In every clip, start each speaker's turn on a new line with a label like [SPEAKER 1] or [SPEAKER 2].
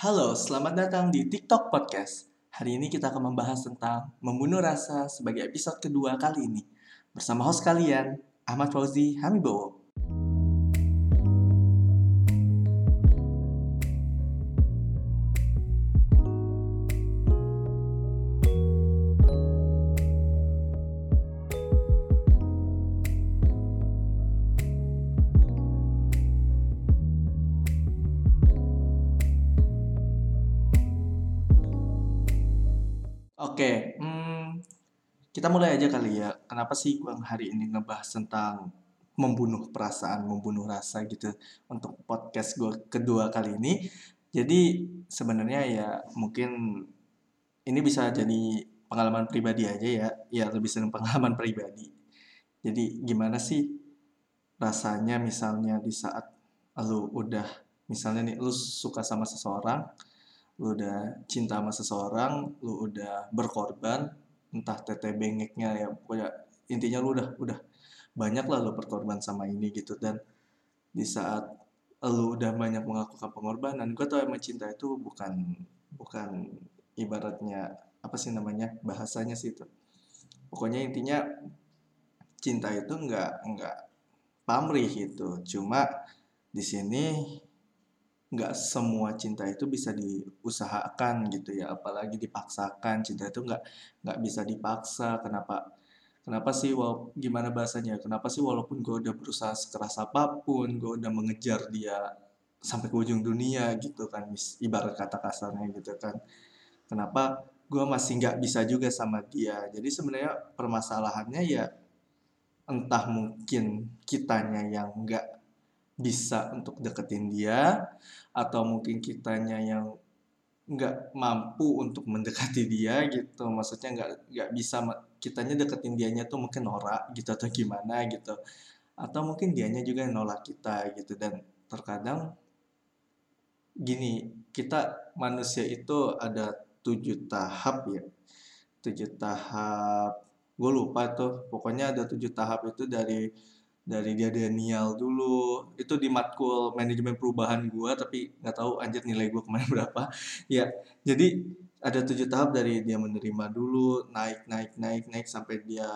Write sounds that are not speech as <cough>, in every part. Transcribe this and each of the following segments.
[SPEAKER 1] Halo, selamat datang di TikTok Podcast. Hari ini kita akan membahas tentang membunuh rasa sebagai episode kedua kali ini. Bersama host kalian, Ahmad Fauzi Hamibowo. Kita mulai aja kali ya. Kenapa sih gua hari ini ngebahas tentang membunuh perasaan, membunuh rasa gitu untuk podcast gue kedua kali ini. Jadi sebenarnya ya mungkin ini bisa jadi pengalaman pribadi aja ya, ya lebih sering pengalaman pribadi. Jadi gimana sih rasanya misalnya di saat lu udah misalnya nih lu suka sama seseorang, lu udah cinta sama seseorang, lu udah berkorban, entah teteh bengeknya ya, pokoknya intinya lu udah udah banyak lah lu berkorban sama ini gitu dan di saat lu udah banyak melakukan pengorbanan, gue tau emang cinta itu bukan bukan ibaratnya apa sih namanya bahasanya sih itu. Pokoknya intinya cinta itu nggak nggak pamrih gitu. Cuma di sini nggak semua cinta itu bisa diusahakan gitu ya apalagi dipaksakan cinta itu nggak nggak bisa dipaksa. Kenapa kenapa sih wow, gimana bahasanya kenapa sih walaupun gue udah berusaha sekeras apa pun gue udah mengejar dia sampai ke ujung dunia gitu kan ibarat kata kasarnya gitu kan. Kenapa gue masih nggak bisa juga sama dia? Jadi sebenarnya permasalahannya ya entah mungkin kitanya yang nggak bisa untuk deketin dia atau mungkin kitanya yang nggak mampu untuk mendekati dia gitu. Maksudnya nggak nggak bisa kitanya deketin dianya tuh mungkin norak gitu atau gimana gitu. Atau mungkin dianya juga nolak kita gitu. Dan terkadang gini kita manusia itu ada tujuh tahap ya. Tujuh tahap gue lupa tuh. Pokoknya ada tujuh tahap itu dari dari dia Daniel dulu. Itu di matkul manajemen perubahan gue tapi nggak tahu anjir nilai gue kemarin <laughs> berapa. Ya jadi ada tujuh tahap dari dia menerima dulu naik naik naik naik sampai dia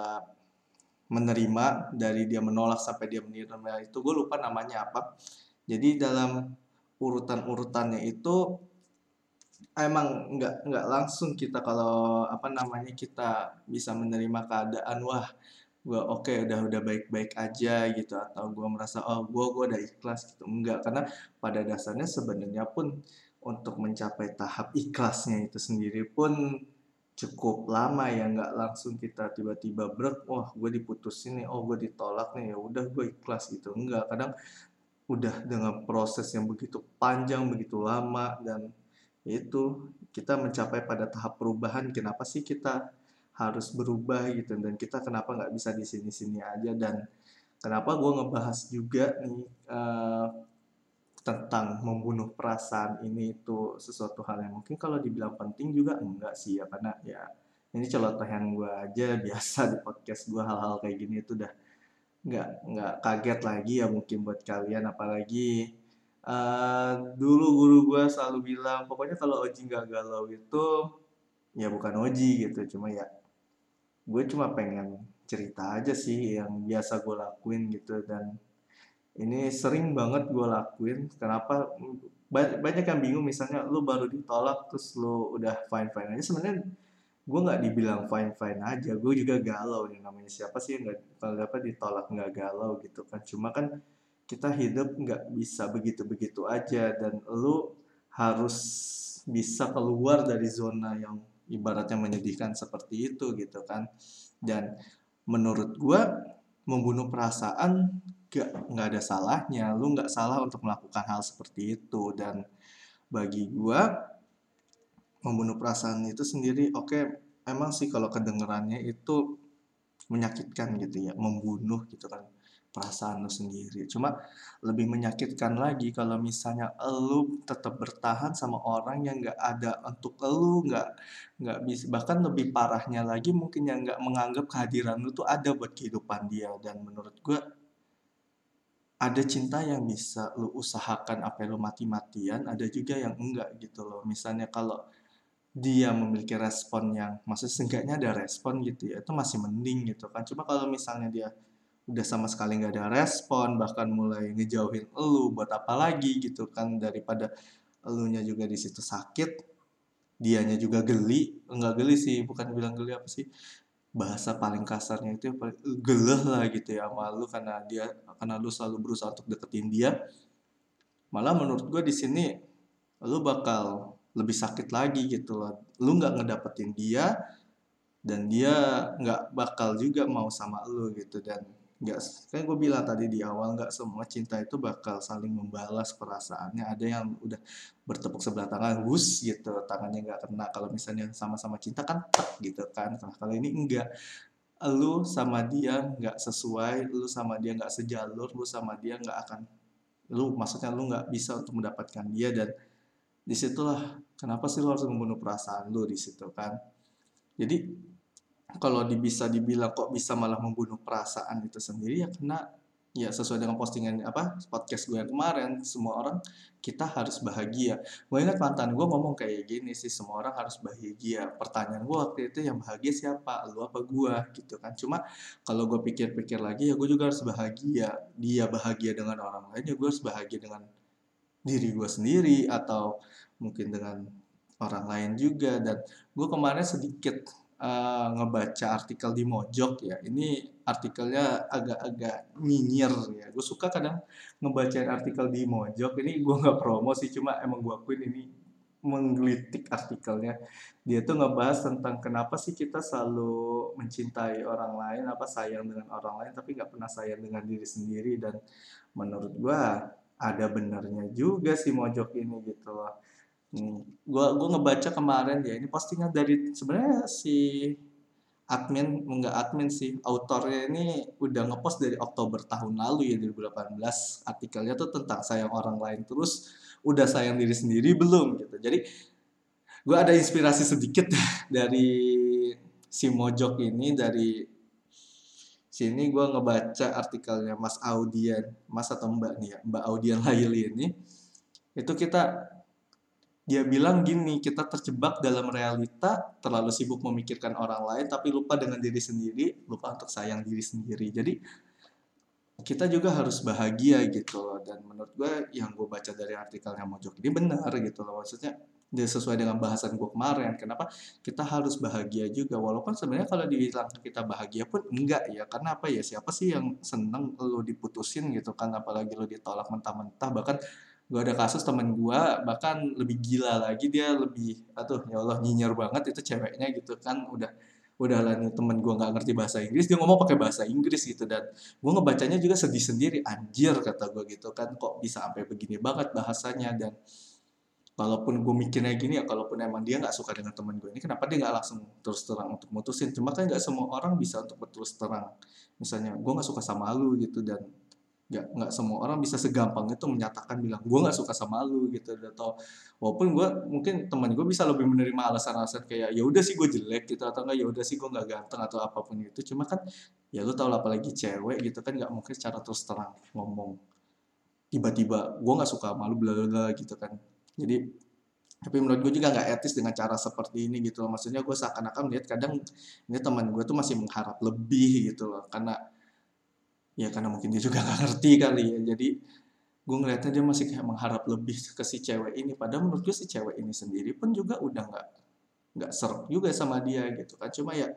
[SPEAKER 1] menerima. Dari dia menolak sampai dia menerima itu gue lupa namanya apa. Jadi dalam urutan urutannya itu emang nggak nggak langsung kita kalau apa namanya kita bisa menerima keadaan wah gue oke okay, udah udah baik-baik aja gitu. Atau gue merasa oh gue gue udah ikhlas gitu. Enggak karena pada dasarnya sebenarnya pun untuk mencapai tahap ikhlasnya itu sendiri pun cukup lama ya nggak langsung kita tiba-tiba brek wah gue diputusin nih oh gue ditolak nih ya udah gue ikhlas gitu. Enggak kadang udah dengan proses yang begitu panjang begitu lama dan itu kita mencapai pada tahap perubahan kenapa sih kita harus berubah gitu. Dan kita kenapa nggak bisa di sini-sini aja? Dan kenapa gue ngebahas juga nih uh, tentang membunuh perasaan ini itu sesuatu hal yang mungkin kalau dibilang penting juga enggak sih ya. Karena ya ini celotehan gue aja <laughs> biasa di podcast gue hal-hal kayak gini itu udah nggak nggak kaget lagi ya mungkin buat kalian. Apalagi uh, dulu guru gue selalu bilang pokoknya kalau Oji nggak galau itu ya bukan Oji gitu. Cuma ya gue cuma pengen cerita aja sih yang biasa gue lakuin gitu dan ini sering banget gue lakuin. Kenapa? Banyak yang bingung misalnya lu baru ditolak terus lu udah fine fine aja. Sebenarnya gue nggak dibilang fine fine aja gue juga galau nih namanya siapa sih yang kalau dapat ditolak nggak galau gitu kan. Cuma kan kita hidup nggak bisa begitu begitu aja dan lu harus bisa keluar dari zona yang ibaratnya menyedihkan seperti itu gitu kan. Dan menurut gue membunuh perasaan gak nggak ada salahnya. Lu nggak salah untuk melakukan hal seperti itu. Dan bagi gue membunuh perasaan itu sendiri oke okay, emang sih kalau kedengerannya itu menyakitkan gitu ya membunuh gitu kan perasaan lo sendiri. Cuma lebih menyakitkan lagi kalau misalnya lo tetap bertahan sama orang yang nggak ada untuk lo, nggak nggak bisa bahkan lebih parahnya lagi mungkin yang nggak menganggap kehadiran lo tuh ada buat kehidupan dia dan menurut gue ada cinta yang bisa lu usahakan apa lu mati-matian, ada juga yang enggak gitu loh. Misalnya kalau dia memiliki respon yang maksudnya seenggaknya ada respon gitu ya, itu masih mending gitu kan. Cuma kalau misalnya dia udah sama sekali nggak ada respon, bahkan mulai ngejauhin elu buat apa lagi gitu kan daripada elunya juga di situ sakit, dianya juga geli, enggak geli sih, bukan bilang geli apa sih? bahasa paling kasarnya itu geleh lah gitu ya malu karena dia karena lu selalu berusaha untuk deketin dia. Malah menurut gue di sini lu bakal lebih sakit lagi gitu loh. Lu nggak ngedapetin dia dan dia nggak bakal juga mau sama lu gitu. Dan nggak kayak gue bilang tadi di awal nggak semua cinta itu bakal saling membalas perasaannya. Ada yang udah bertepuk sebelah tangan wus gitu. Tangannya nggak kena. Kalau misalnya sama-sama cinta kan tak gitu kan. Nah, kalau ini enggak. Lu sama dia nggak sesuai lu sama dia nggak sejalur lu sama dia nggak akan lu maksudnya lu nggak bisa untuk mendapatkan dia. Dan di situlah kenapa sih lu harus membunuh perasaan lu di situ kan? Jadi kalau bisa dibilang kok bisa malah membunuh perasaan itu sendiri ya karena ya sesuai dengan postingan apa podcast gue yang kemarin semua orang kita harus bahagia. Gue ingat mantan gue ngomong kayak gini sih semua orang harus bahagia. Pertanyaan gue waktu itu yang bahagia siapa? Lu apa gue gitu kan. Cuma kalau gue pikir-pikir lagi ya gue juga harus bahagia. Dia bahagia dengan orang lain ya gue harus bahagia dengan diri gue sendiri atau mungkin dengan orang lain juga. Dan gue kemarin sedikit uh, ngebaca artikel di Mojok ya. Ini artikelnya agak-agak nyinyir ya. Gue suka kadang ngebacain artikel di Mojok. Ini gue nggak promo sih, cuma emang gue akuin ini menggelitik artikelnya. Dia tuh ngebahas tentang kenapa sih kita selalu mencintai orang lain, apa sayang dengan orang lain, tapi nggak pernah sayang dengan diri sendiri. Dan menurut gue ada benernya juga sih Mojok ini gitu loh Gua gua ngebaca kemarin ya ini postingan dari sebenarnya si admin enggak admin sih autornya ini udah ngepost dari Oktober tahun lalu ya 2018 artikelnya tuh tentang sayang orang lain terus udah sayang diri sendiri belum gitu. Jadi gue ada inspirasi sedikit <laughs> dari si Mojok ini dari sini gue ngebaca artikelnya Mas Audian Mas atau Mbak nih ya Mbak Audian Laili ini. Itu kita dia bilang gini, kita terjebak dalam realita, terlalu sibuk memikirkan orang lain, tapi lupa dengan diri sendiri, lupa untuk sayang diri sendiri. Jadi kita juga harus bahagia gitu loh. Dan menurut gue yang gue baca dari artikelnya Mojok ini benar gitu loh. Maksudnya dia sesuai dengan bahasan gue kemarin. Kenapa kita harus bahagia juga? Walaupun sebenarnya kalau dibilang kita bahagia pun enggak ya. Karena apa ya? Siapa sih yang seneng lo diputusin gitu kan? Apalagi lo ditolak mentah-mentah. Bahkan gue ada kasus temen gue bahkan lebih gila lagi dia lebih atuh ya Allah nyinyir banget itu ceweknya gitu kan. Udah udah lah temen gue nggak ngerti bahasa Inggris dia ngomong pakai bahasa Inggris gitu. Dan gue ngebacanya juga sedih sendiri anjir kata gue gitu kan. Kok bisa sampai begini banget bahasanya? Dan kalaupun gue mikirnya gini ya kalaupun emang dia nggak suka dengan temen gue ini kenapa dia nggak langsung terus terang untuk mutusin? Cuma kan nggak semua orang bisa untuk berterus terang. Misalnya gue nggak suka sama lu gitu dan nggak nggak semua orang bisa segampang itu menyatakan bilang gue nggak suka sama lu gitu. Atau walaupun gue mungkin teman gue bisa lebih menerima alasan-alasan kayak ya udah sih gue jelek gitu atau enggak ya udah sih gue nggak ganteng atau apa pun itu cuma kan ya lu tau lah apalagi cewek gitu kan nggak mungkin secara terus terang ngomong tiba-tiba gue nggak suka malu bla bla gitu kan. Jadi tapi menurut gue juga nggak etis dengan cara seperti ini gitu loh. Maksudnya gue seakan-akan melihat kadang ini teman gue tuh masih mengharap lebih gitu loh. Karena ya karena mungkin dia juga <laughs> gak ngerti kali ya. Jadi gue ngeliatnya dia masih kayak mengharap lebih ke si cewek ini. Padahal menurut gue si cewek ini sendiri pun juga udah nggak nggak serp juga sama dia gitu kan. Cuma ya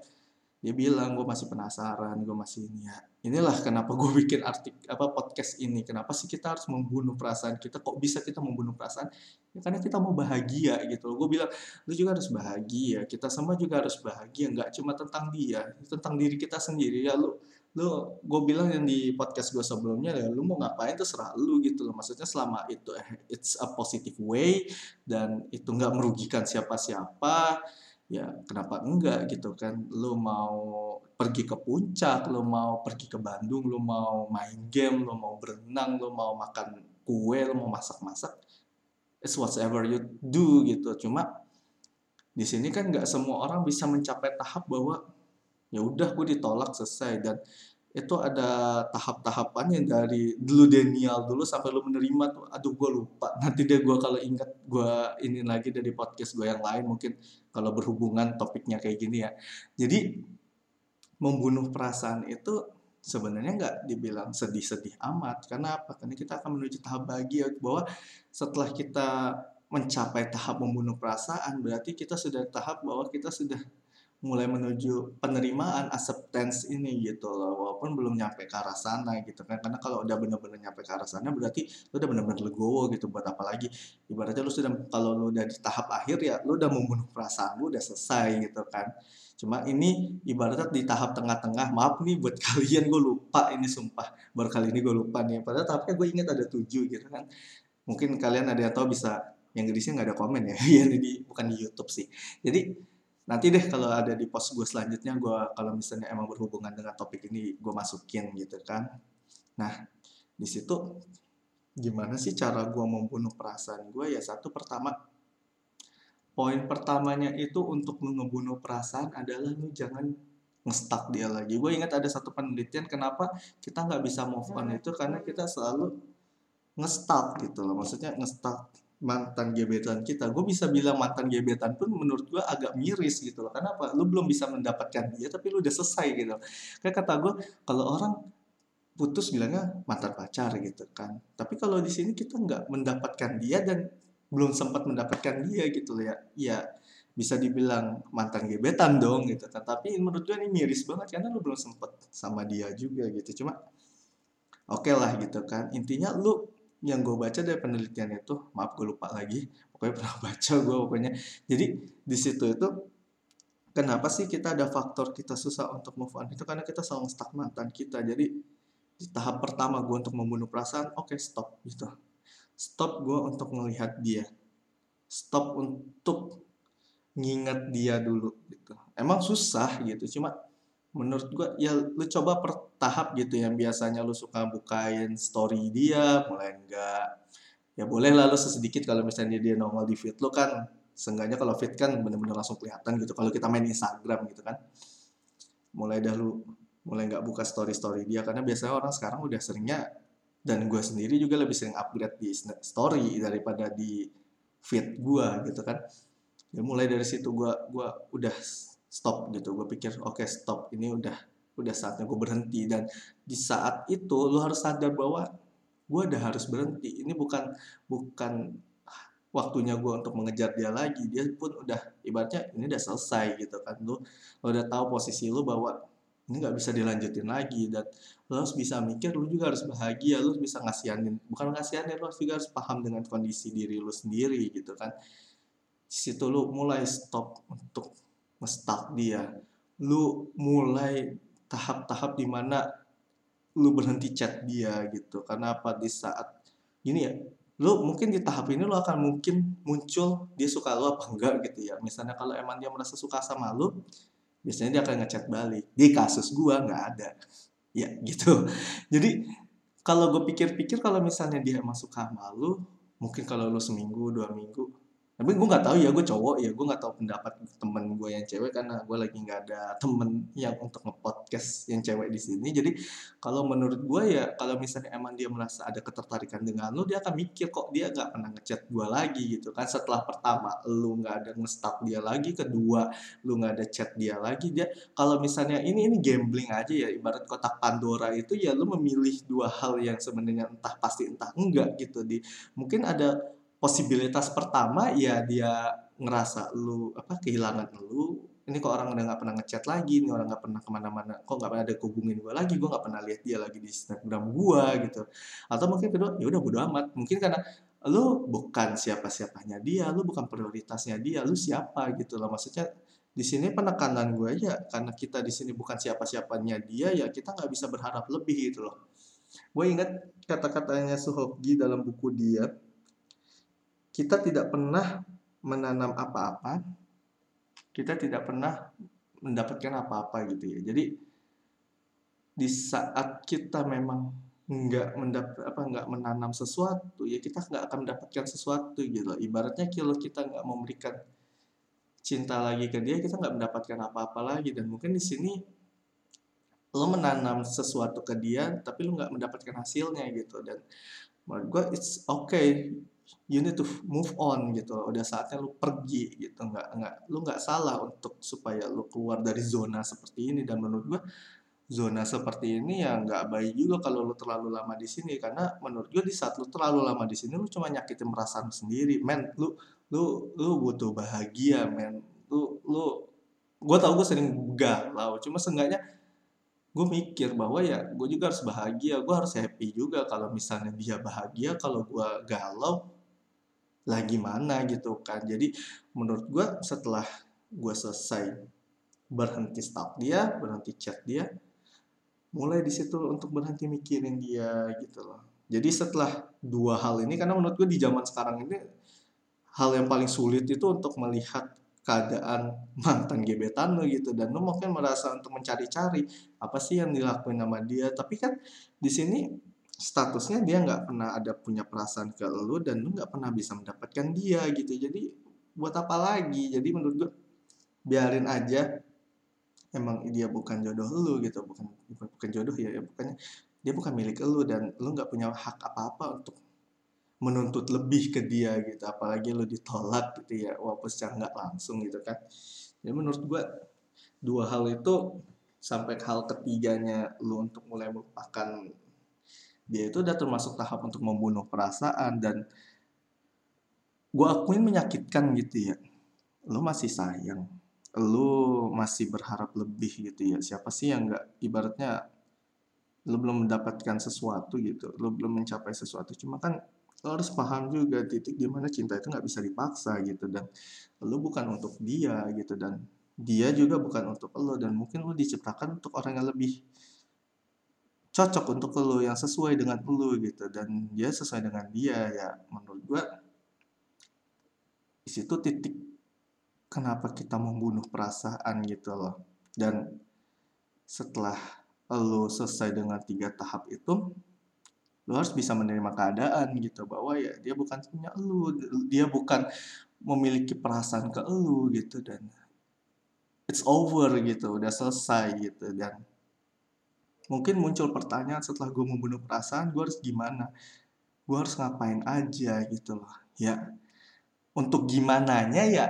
[SPEAKER 1] dia bilang gue masih penasaran gue masih ini ya. Inilah kenapa gue bikin artik apa podcast ini. Kenapa sih kita harus membunuh perasaan kita? Kok bisa kita membunuh perasaan? Ya karena kita mau bahagia gitu gue bilang lu juga harus bahagia. Kita semua juga harus bahagia. Nggak cuma tentang dia tentang diri kita sendiri ya lu lu gue bilang yang di podcast gue sebelumnya ya lu mau ngapain terserah lu gitu loh. Maksudnya selama itu eh, it's a positive way dan itu nggak merugikan siapa-siapa ya kenapa enggak gitu kan? Lu mau pergi ke puncak lu mau pergi ke Bandung lu mau main game lu mau berenang lu mau makan kue lu mau masak-masak it's whatever you do gitu. Cuma di sini kan nggak semua orang bisa mencapai tahap bahwa ya udah gue ditolak selesai. Dan itu ada tahap-tahapannya dari dulu denial dulu sampai lu menerima tuh aduh gue lupa. Nanti deh gue kalau ingat gue ini lagi dari podcast gue yang lain mungkin kalau berhubungan topiknya kayak gini ya. Jadi membunuh perasaan itu sebenarnya nggak dibilang sedih-sedih amat. Karena apa? Karena kita akan menuju tahap bahagia bahwa setelah kita mencapai tahap membunuh perasaan berarti kita sudah tahap bahwa kita sudah mulai menuju penerimaan acceptance ini gitu loh walaupun belum nyampe ke arah sana gitu kan. Karena kalau udah benar-benar nyampe ke arah sana berarti lu udah benar-benar legowo gitu buat apa lagi. Ibaratnya lu sudah kalau lu udah di tahap akhir ya lu udah membunuh perasaan lu udah selesai gitu kan. Cuma ini ibaratnya di tahap tengah-tengah maaf nih buat <laughs> kalian gue lupa ini sumpah. Baru kali ini gue lupa nih padahal tahapnya gue ingat ada tujuh gitu kan. Mungkin kalian ada yang tahu bisa yang di sini nggak ada komen ya. <laughs> Ya di bukan di YouTube sih. Jadi nanti deh kalau ada di post gue selanjutnya gue kalau misalnya emang berhubungan dengan topik ini gue masukin gitu kan. Nah di situ gimana sih cara gue membunuh perasaan gue ya satu pertama poin pertamanya itu untuk ngebunuh perasaan adalah lu jangan ngestak dia lagi. Gue ingat ada satu penelitian kenapa kita nggak bisa move on itu karena kita selalu ngestak gitu loh. Maksudnya ngestak mantan gebetan kita. Gue bisa bilang mantan gebetan pun menurut gue agak miris gitu loh. Kenapa? Lu belum bisa mendapatkan dia tapi lu udah selesai gitu. Kayak kata gue kalau orang putus bilangnya mantan pacar gitu kan. Tapi kalau di sini kita nggak mendapatkan dia dan belum sempat mendapatkan dia gitu loh ya. Ya bisa dibilang mantan gebetan dong gitu. Kan tapi menurut gue ini miris banget karena lu belum sempat sama dia juga gitu. Cuma oke okay lah gitu kan. Intinya lu yang gue baca dari penelitian itu maaf gue lupa lagi pokoknya pernah <laughs> baca gue pokoknya. Jadi di situ itu kenapa sih kita ada faktor kita susah untuk move on? Itu karena kita selalu stuck mantan kita. Jadi di tahap pertama gue untuk membunuh perasaan oke okay, stop gitu. Stop gue untuk melihat dia. Stop untuk nginget dia dulu gitu. Emang susah gitu. Cuma menurut gua ya lu coba per tahap gitu yang biasanya lu suka bukain story dia mulai enggak ya boleh lah lu sesedikit kalau misalnya dia nongol di feed lu kan seenggaknya kalau feed kan bener-bener langsung kelihatan gitu. Kalau kita main Instagram gitu kan mulai dah lu mulai nggak buka story-story dia. Karena biasanya orang sekarang udah seringnya dan gue sendiri juga lebih sering upgrade di story daripada di feed gue gitu kan. Ya mulai dari situ gue gua udah stop gitu. Gue pikir oke okay, stop. Ini udah udah saatnya gue berhenti. Dan di saat itu lo harus sadar bahwa gue udah harus berhenti. Ini bukan bukan waktunya gue untuk mengejar dia lagi. Dia pun udah ibaratnya ini udah selesai gitu kan. Lo lo udah tahu posisi lo bahwa ini nggak bisa dilanjutin lagi. Dan lo harus bisa mikir lo juga harus bahagia. Lo bisa ngasihanin bukan ngasihanin lo juga harus paham dengan kondisi diri lo sendiri gitu kan. Situ lo mulai stop untuk ngestak dia. Lu mulai tahap-tahap di mana lu berhenti chat dia gitu. Karena apa? Di saat gini ya lu mungkin di tahap ini lu akan mungkin muncul dia suka lu apa enggak? gitu ya. Misalnya kalau emang dia merasa suka sama lu biasanya dia akan ngechat balik. Di kasus gua nggak ada. Ya gitu. <laughs> Jadi kalau gue pikir-pikir kalau misalnya dia emang suka lu mungkin kalau lu seminggu dua minggu tapi gue nggak tahu ya gue cowok ya gue nggak tahu pendapat temen gue yang cewek karena gue lagi nggak ada temen yang untuk ngepodcast yang cewek di sini. Jadi kalau menurut gue ya kalau misalnya emang dia merasa ada ketertarikan dengan lu dia akan mikir kok dia nggak pernah ngechat gue lagi gitu kan. Setelah pertama lu nggak ada ngestak dia lagi kedua lu nggak ada chat dia lagi dia kalau misalnya ini ini gambling aja ya ibarat kotak Pandora itu ya lu memilih dua hal yang sebenarnya entah pasti entah enggak gitu di mungkin ada posibilitas pertama ya dia ngerasa lu apa kehilangan lu. Ini kok orang udah nggak pernah ngechat lagi ini orang nggak pernah ke mana-mana. Kok nggak pernah ada hubungin gue lagi? Gue nggak pernah lihat dia lagi di snapgram gue gitu. Atau mungkin kedua ya udah bodo amat. Mungkin karena lu bukan siapa-siapanya dia lu bukan prioritasnya dia lu siapa gitu loh. Maksudnya di sini penekanan gue ya karena kita di sini bukan siapa-siapanya dia ya kita nggak bisa berharap lebih gitu loh. Gue ingat kata-katanya Suhoki dalam buku dia kita tidak pernah menanam apa-apa, kita tidak pernah mendapatkan apa-apa gitu ya. Jadi di saat kita memang nggak mendapat apa nggak menanam sesuatu ya kita nggak akan mendapatkan sesuatu gitu. Ibaratnya kalau kita nggak memberikan cinta lagi ke dia kita nggak mendapatkan apa-apa lagi. Dan mungkin di sini lo menanam sesuatu ke dia tapi lo nggak mendapatkan hasilnya gitu. Dan menurut gue it's okay you need to move on gitu. Udah saatnya lu pergi gitu. Nggak nggak lu nggak salah untuk supaya lu keluar dari zona seperti ini. Dan menurut gua zona seperti ini ya nggak baik juga kalau lu terlalu lama di sini. Karena menurut gue di saat lu terlalu lama di sini lu cuma nyakitin perasaan sendiri. Men lu lu lu butuh bahagia men. Lu lu gue tau gue sering galau cuma seenggaknya gue mikir bahwa ya gue juga harus bahagia. Gue harus happy juga kalau misalnya dia bahagia kalau gue galau lah gimana gitu kan. Jadi menurut gue setelah gue selesai berhenti stalk dia berhenti chat dia mulai di situ untuk berhenti mikirin dia gitu loh. Jadi setelah dua hal ini karena menurut gue di zaman sekarang ini hal yang paling sulit itu untuk melihat keadaan <laughs> mantan gebetan lo gitu. Dan lo mungkin merasa untuk mencari-cari apa sih yang dilakuin sama dia? Tapi kan di sini statusnya dia nggak pernah ada punya perasaan ke lo dan lo nggak pernah bisa mendapatkan dia gitu. Jadi buat apa lagi? Jadi menurut gue biarin aja. Emang dia bukan jodoh lu gitu bukan bukan jodoh ya, ya bukannya. Dia bukan milik lu dan lu nggak punya hak apa-apa untuk menuntut lebih ke dia gitu. Apalagi lu ditolak gitu ya walaupun secara nggak langsung gitu kan. Jadi menurut gua dua hal itu sampai hal ketiganya lu untuk mulai melupakan dia itu udah termasuk tahap untuk membunuh perasaan dan gua akuin menyakitkan gitu ya. Lu masih sayang lu masih berharap lebih gitu ya. Siapa sih yang nggak ibaratnya lu belum mendapatkan sesuatu gitu lu belum mencapai sesuatu. Cuma kan lo harus paham juga titik di mana cinta itu nggak bisa dipaksa gitu dan lu bukan untuk dia gitu dan dia juga bukan untuk lo dan mungkin lu diciptakan untuk orang yang lebih cocok untuk lo yang sesuai dengan lo gitu. Dan dia sesuai dengan dia ya menurut gua di situ titik kenapa kita membunuh perasaan gitu loh. Dan setelah lo selesai dengan tiga tahap itu lo harus bisa menerima keadaan gitu bahwa ya dia bukan punya lo dia bukan memiliki perasaan ke lo gitu. Dan it's over gitu udah selesai gitu. Dan mungkin muncul pertanyaan setelah gue membunuh perasaan gue harus gimana? Gue harus ngapain aja gitu loh ya. Untuk gimana nya ya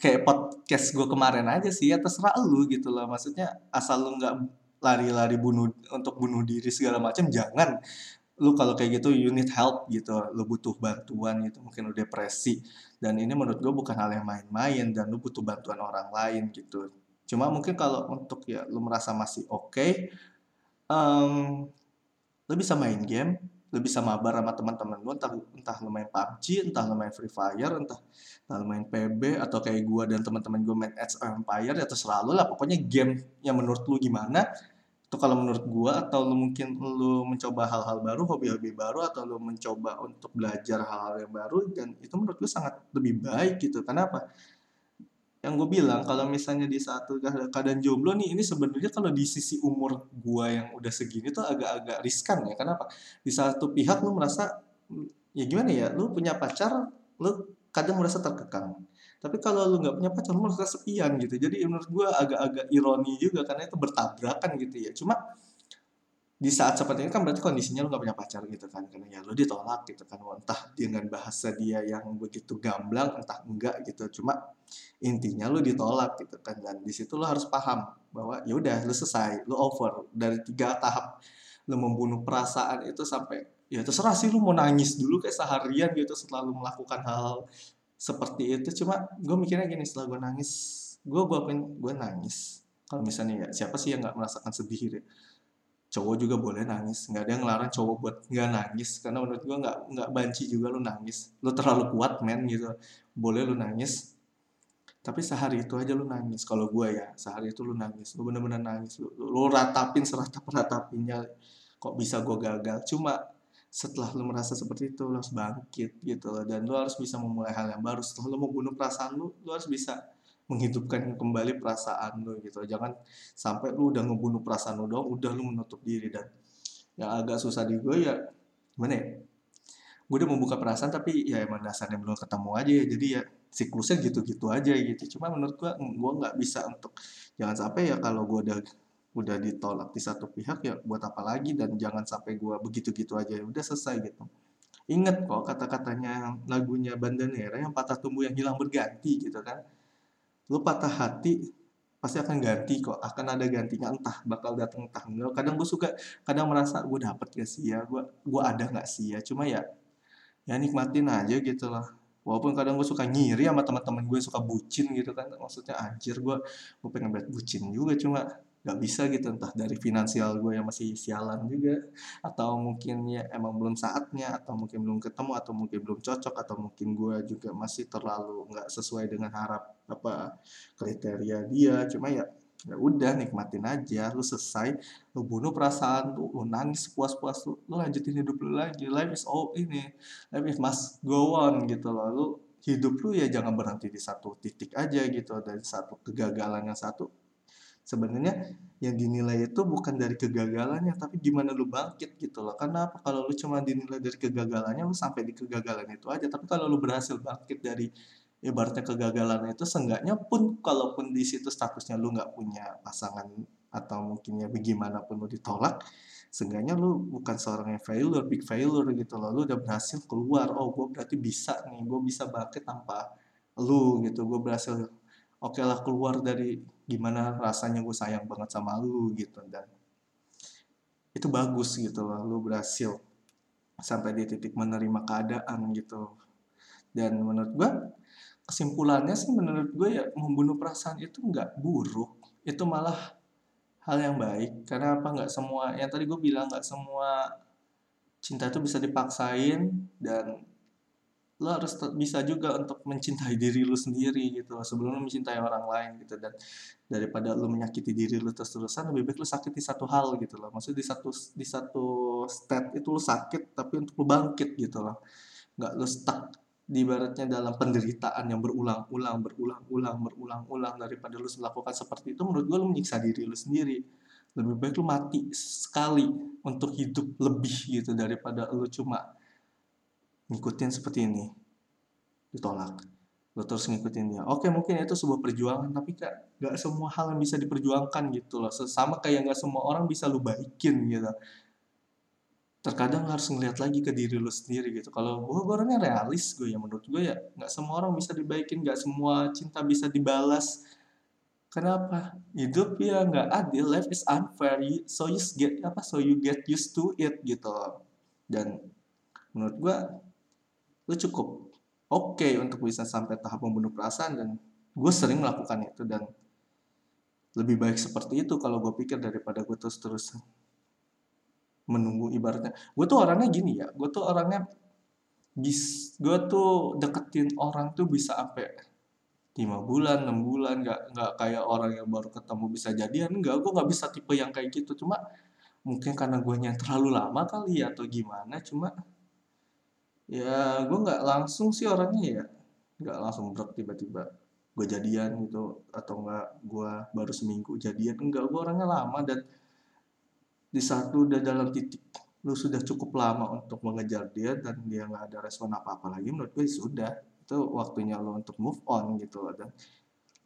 [SPEAKER 1] kayak podcast gue kemarin aja sih ya terserah lu gitu loh. Maksudnya asal lu nggak lari-lari bunuh untuk bunuh diri segala macam jangan. Lu kalau kayak gitu you need help gitu lu butuh bantuan gitu mungkin lu depresi. Dan ini menurut gue bukan hal yang main-main dan lu butuh bantuan orang lain gitu. Cuma mungkin kalau untuk ya lu merasa masih oke okay, um, lu bisa main game lu bisa mabar sama teman-teman lu entah entah lu main PUBG entah lu main Free Fire entah, entah lu main PB atau kayak gua dan teman-teman gua main of Empire ya terserah lu lah. Pokoknya game yang menurut lu gimana itu kalau menurut gua atau lu mungkin lu mencoba hal-hal baru hobi-hobi baru atau lu mencoba untuk belajar hal-hal yang baru dan itu menurut gua sangat lebih baik gitu. Kenapa yang gue bilang kalau misalnya di satu keadaan jomblo nih ini sebenarnya kalau di sisi umur gue yang udah segini tuh agak-agak riskan ya. Kenapa? Di satu pihak lu merasa ya gimana ya? Lu punya pacar lu kadang merasa terkekang. Tapi kalau lu nggak punya pacar lu merasa sepian gitu. Jadi menurut gue agak-agak ironi juga karena itu bertabrakan gitu ya. Cuma di saat seperti ini kan berarti kondisinya lu gak punya pacar gitu kan karena ya lu ditolak gitu kan. Entah dengan bahasa dia yang begitu gamblang entah enggak gitu. Cuma intinya lu ditolak gitu kan. Dan di situ lu harus paham bahwa ya udah lu selesai lu over. Dari tiga tahap lu membunuh perasaan itu sampai ya terserah sih lu mau nangis dulu kayak seharian gitu setelah lu melakukan hal, seperti itu. Cuma gue mikirnya gini setelah gue nangis gue gue gue nangis. Kalau misalnya ya siapa sih yang nggak merasakan sedih gitu cowok juga boleh nangis. Nggak ada yang ngelarang cowok buat nggak nangis. Karena menurut gua nggak nggak banci juga lu nangis. Lu terlalu kuat men gitu. Boleh lu nangis tapi sehari itu aja lu nangis. Kalau gua ya sehari itu lu nangis. Lu bener-bener nangis. Lu, lu ratapin seratap ratapinnya kok bisa gua gagal? Cuma setelah lu merasa seperti itu lu harus bangkit gitu. Loh dan lu harus bisa memulai hal yang baru. Setelah lu membunuh perasaan lu lu harus bisa menghidupkan kembali perasaan lu gitu. Jangan sampai lu udah ngebunuh perasaan lu doang udah lu menutup diri dan yang agak susah di gue ya gimana ya? Gue udah membuka perasaan tapi ya emang dasarnya belum ketemu aja ya. Jadi ya siklusnya gitu-gitu aja gitu. Cuma menurut gue gue nggak bisa untuk jangan sampai ya kalau gue udah udah ditolak di satu pihak ya buat apa lagi dan jangan sampai gue begitu-gitu aja. Ya udah selesai gitu. Inget kok kata-katanya lagunya Bandanera yang patah tumbuh yang hilang berganti gitu kan lu patah hati pasti akan ganti kok akan ada gantinya entah bakal datang entah enggak. Kadang gue suka kadang merasa gue dapet gak sih ya? Gue gue ada nggak sih ya? Cuma ya ya nikmatin aja gitu lah. Walaupun kadang gue suka ngiri sama teman-teman gue suka bucin gitu kan maksudnya anjir gue gue pengen banget bucin juga. Cuma nggak bisa gitu entah dari finansial gue yang masih sialan juga atau mungkin ya emang belum saatnya atau mungkin belum ketemu atau mungkin belum cocok atau mungkin gue juga masih terlalu nggak sesuai dengan harap apa kriteria dia. Cuma ya ya udah nikmatin aja. Lu selesai lu bunuh perasaan lu, lu nangis puas-puas lu, lu lanjutin hidup lu lagi. Life is all ini life is must go on gitu loh. Lu hidup lu ya jangan berhenti di satu titik aja gitu dari satu kegagalan yang satu sebenarnya yang dinilai itu bukan dari kegagalannya tapi gimana lu bangkit gitu loh. Karena apa? Kalau lu cuma dinilai dari kegagalannya lu sampai di kegagalan itu aja. Tapi kalau lu berhasil bangkit dari ibaratnya kegagalan itu seenggaknya pun kalaupun di situ statusnya lu nggak punya pasangan atau mungkin ya bagaimanapun lu ditolak seenggaknya lu bukan seorang yang failure big failure gitu loh. Lu udah berhasil keluar oh gue berarti bisa nih gue bisa bangkit tanpa lu gitu. Gue berhasil oke okay lah keluar dari gimana rasanya gue sayang banget sama lu gitu. Dan itu bagus gitu loh. Lu berhasil sampai di titik menerima keadaan gitu. Dan menurut gue kesimpulannya sih menurut gue ya membunuh perasaan itu nggak buruk. Itu malah hal yang baik. Karena apa? Nggak semua yang tadi gue bilang nggak semua cinta itu bisa dipaksain dan lo harus bisa juga untuk mencintai diri lo sendiri gitu sebelum lo mencintai orang lain gitu. Dan daripada lo menyakiti diri lo terus-terusan lebih baik lo sakit di satu hal gitu loh. Maksudnya di satu di satu state itu lo sakit tapi untuk lo bangkit gitu loh. Nggak lo stuck di baratnya dalam penderitaan yang berulang-ulang, berulang-ulang, berulang-ulang daripada lu melakukan seperti itu menurut gue lu menyiksa diri lu sendiri. Lebih baik lu mati sekali untuk hidup lebih gitu daripada lu cuma ngikutin seperti ini. Ditolak. Lu terus ngikutin dia. Oke mungkin itu sebuah perjuangan tapi kak gak semua hal yang bisa diperjuangkan gitu loh. Sama kayak gak semua orang bisa lu baikin gitu terkadang harus ngeliat lagi ke diri lu sendiri gitu kalau gue orangnya realis gue ya menurut gue ya nggak semua orang bisa dibaikin nggak semua cinta bisa dibalas kenapa hidup ya nggak adil life is unfair so you get apa so you get used to it gitu dan menurut gue lu cukup oke okay untuk bisa sampai tahap membunuh perasaan dan gue sering melakukan itu dan lebih baik seperti itu kalau gue pikir daripada gue terus terusan menunggu ibaratnya. Gue tuh orangnya gini ya gue tuh orangnya bis gue tuh deketin orang tuh bisa sampai lima bulan enam bulan nggak nggak kayak orang yang baru ketemu bisa jadian enggak gue nggak bisa tipe yang kayak gitu cuma mungkin karena gue terlalu lama kali ya atau gimana cuma ya gue nggak langsung sih orangnya ya. Nggak langsung brok tiba-tiba. Gue jadian gitu atau enggak gue baru seminggu jadian. Enggak gue orangnya lama dan di saat lu udah dalam titik lu sudah cukup lama untuk mengejar dia dan dia nggak ada respon apa-apa lagi menurut gue ya sudah. Itu waktunya lo untuk move on gitu loh. Dan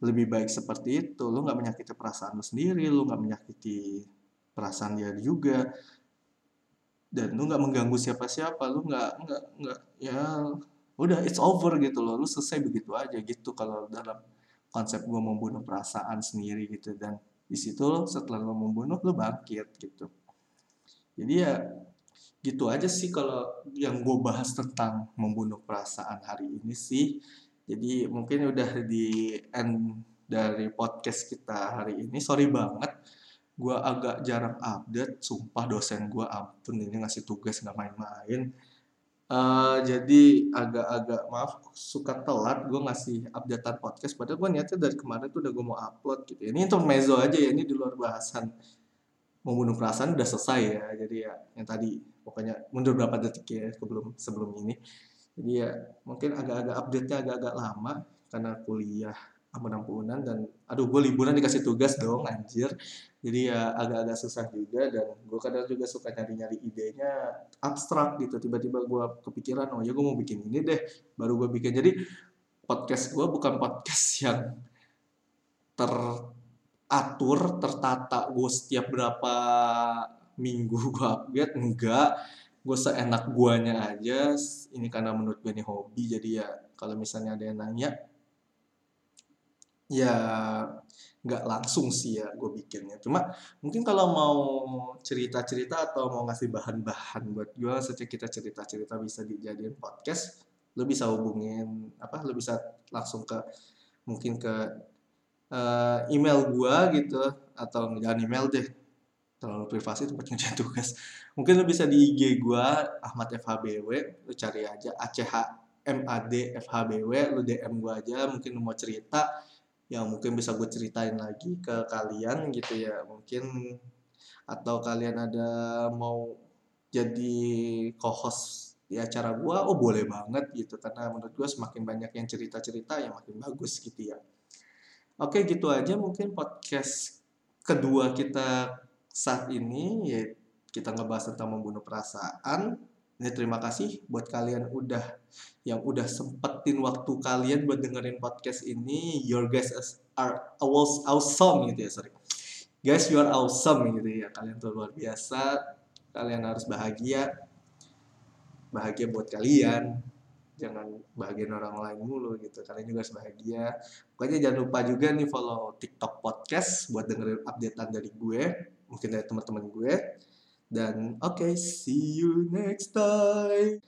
[SPEAKER 1] lebih baik seperti itu. Lu nggak menyakiti perasaan lu sendiri lu nggak menyakiti perasaan dia juga dan lu nggak mengganggu siapa-siapa lu nggak nggak nggak ya udah it's over gitu loh lu selesai begitu aja gitu kalau dalam konsep gue membunuh perasaan sendiri gitu. Dan di situ setelah lo membunuh lo bangkit gitu. Jadi ya gitu aja sih kalau yang gue bahas tentang membunuh perasaan hari ini sih. Jadi mungkin udah di end dari podcast kita hari ini. Sorry banget gue agak jarang update sumpah dosen gue ampun ini ngasih tugas nggak main-main. Uh, jadi agak-agak maaf suka telat gue ngasih updatean podcast. Padahal gue niatnya dari kemarin tuh udah gue mau upload gitu. Ini untuk mezo aja ya ini di luar bahasan. Membunuh perasaan udah selesai ya. Jadi ya yang tadi pokoknya mundur berapa detik ya sebelum sebelum ini. Jadi ya mungkin agak-agak update-nya agak-agak lama karena kuliah ampun-ampunan dan aduh gue liburan dikasih tugas dong anjir. Jadi ya agak-agak susah juga dan gue kadang juga suka nyari-nyari idenya abstrak gitu. Tiba-tiba gue kepikiran oh ya gue mau bikin ini deh baru gue bikin. Jadi podcast gue bukan podcast <laughs> yang ter atur tertata gue setiap berapa minggu gue update enggak. Gue seenak guanya aja ini karena menurut gue ini hobi jadi ya kalau misalnya ada yang nanya ya nggak langsung sih ya gue bikinnya. Cuma mungkin kalau mau cerita-cerita atau mau ngasih bahan-bahan buat gue sejak kita cerita-cerita bisa dijadiin podcast lo bisa hubungin apa lo bisa langsung ke mungkin ke uh, email gue gitu atau jangan email deh terlalu privasi tempat ngerjain tugas. Mungkin lo bisa di IG gue Ahmad FHBW lo cari aja ACH MAD FHBW lo DM gue aja mungkin lo mau cerita yang mungkin bisa gue ceritain lagi ke kalian gitu ya mungkin. Atau kalian ada mau jadi co-host di acara gue oh boleh banget gitu karena menurut gue semakin banyak yang cerita-cerita ya makin bagus gitu ya. Oke gitu aja mungkin podcast kedua kita saat ini ya kita ngebahas tentang membunuh perasaan. Ini terima kasih buat kalian udah yang udah sempetin waktu kalian buat dengerin podcast ini. Your guys are awesome gitu ya, sorry. Guys, you are awesome gitu ya. Kalian tuh luar biasa. Kalian harus bahagia. Bahagia buat kalian. Jangan bahagian orang lain mulu gitu. Kalian juga harus bahagia. Pokoknya jangan lupa juga nih follow TikTok podcast buat dengerin updatean dari gue mungkin dari teman-teman gue oke okay, see you next time